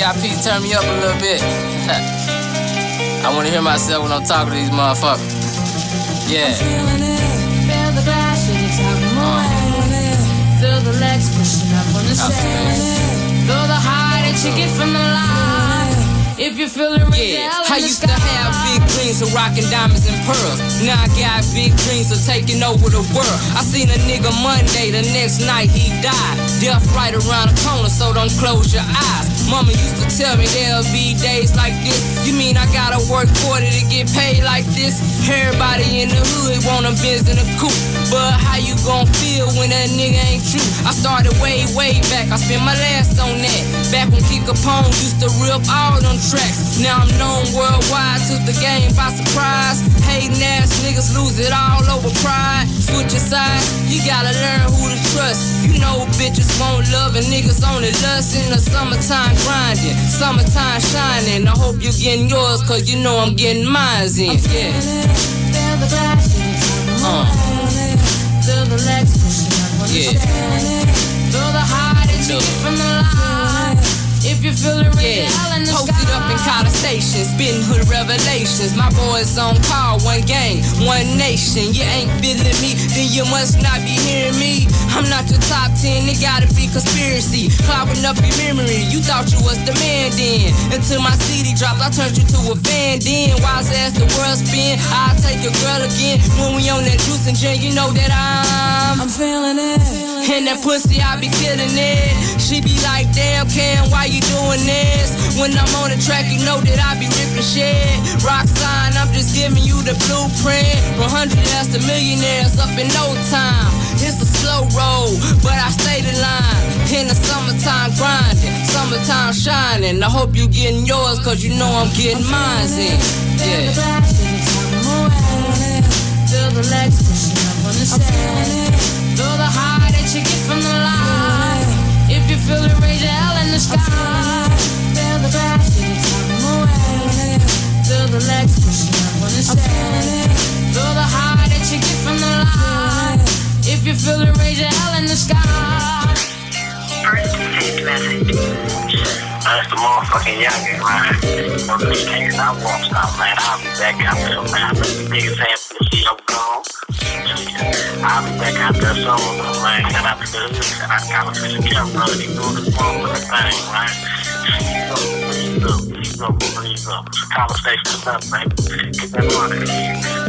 VIP, turn me up a little bit. I wanna hear myself when I'm talking to these motherfuckers. Yeah. Feel the glass when you talk more. Feel the legs pushing up on the sand. Feel the high that you get from the line. If you feel it right Yeah, I used to have big dreams of rocking diamonds and pearls. Now I got big dreams of taking over the world. I seen a nigga Monday, the next night he died. Death right around the corner, so don't close your eyes. Mama used to tell me there'll be days like this. You mean I gotta work 40 to get paid like this? Everybody in the hood want a Benz in a coupe. But how you gon' feel when that nigga ain't true? I started way, way back. I spent my last on that. Back when Kick Capone used to rip all them Now I'm known worldwide, took the game by surprise. Hating ass niggas lose it all over pride. Switch your sides, you gotta learn who to trust. You know bitches won't love and niggas only lust in the summertime grinding, summertime shining. I hope you're getting yours, cause you know I'm getting mines in. Yeah. Feel the glass when you talk more. Feel the legs pushing up on Yeah. sand. Feel the high that you get from the line. If you feel it Yeah, down in the posted sky. up in Carter Station, spitting hood revelations. My boys on call, one gang, one nation. You ain't feeling me, then you must not be hearing me. I'm not your top 10, it gotta be conspiracy. Clouding up your memory, you thought you was the man then. Until my CD dropped, I turned you to a fan then. Wise ass the world spin, I'll take your girl again. When we on that juice and gin, you know that I'm. I'm feeling it. And that pussy, I be killing it. She be like, damn, Cam, why you doing this? When I'm on the track, you know that I be ripping shit. Rock sign, I'm just giving you the blueprint. From hundreds to millionaires up in no time. It's a slow roll, but I stay the line. In the summertime grinding, summertime shining. I hope you getting yours, cause you know I'm getting mine in. Yeah. Feel the legs pushing up on the sand. Feel the high that you get from the line. If you feel it, raise your hell in the sky. First saved message. That's the motherfucking youngin', man. You know, this can't stop, won't stop, man. I'll be back out there, man. Let the niggas have to see I'm gone. I'll be back out there soon, man. Shout out to the hood. Shout out to Conversation Camp, brother. He doing this motherfucking thing, man. Up, please up, up. Conversation is up. Get that money.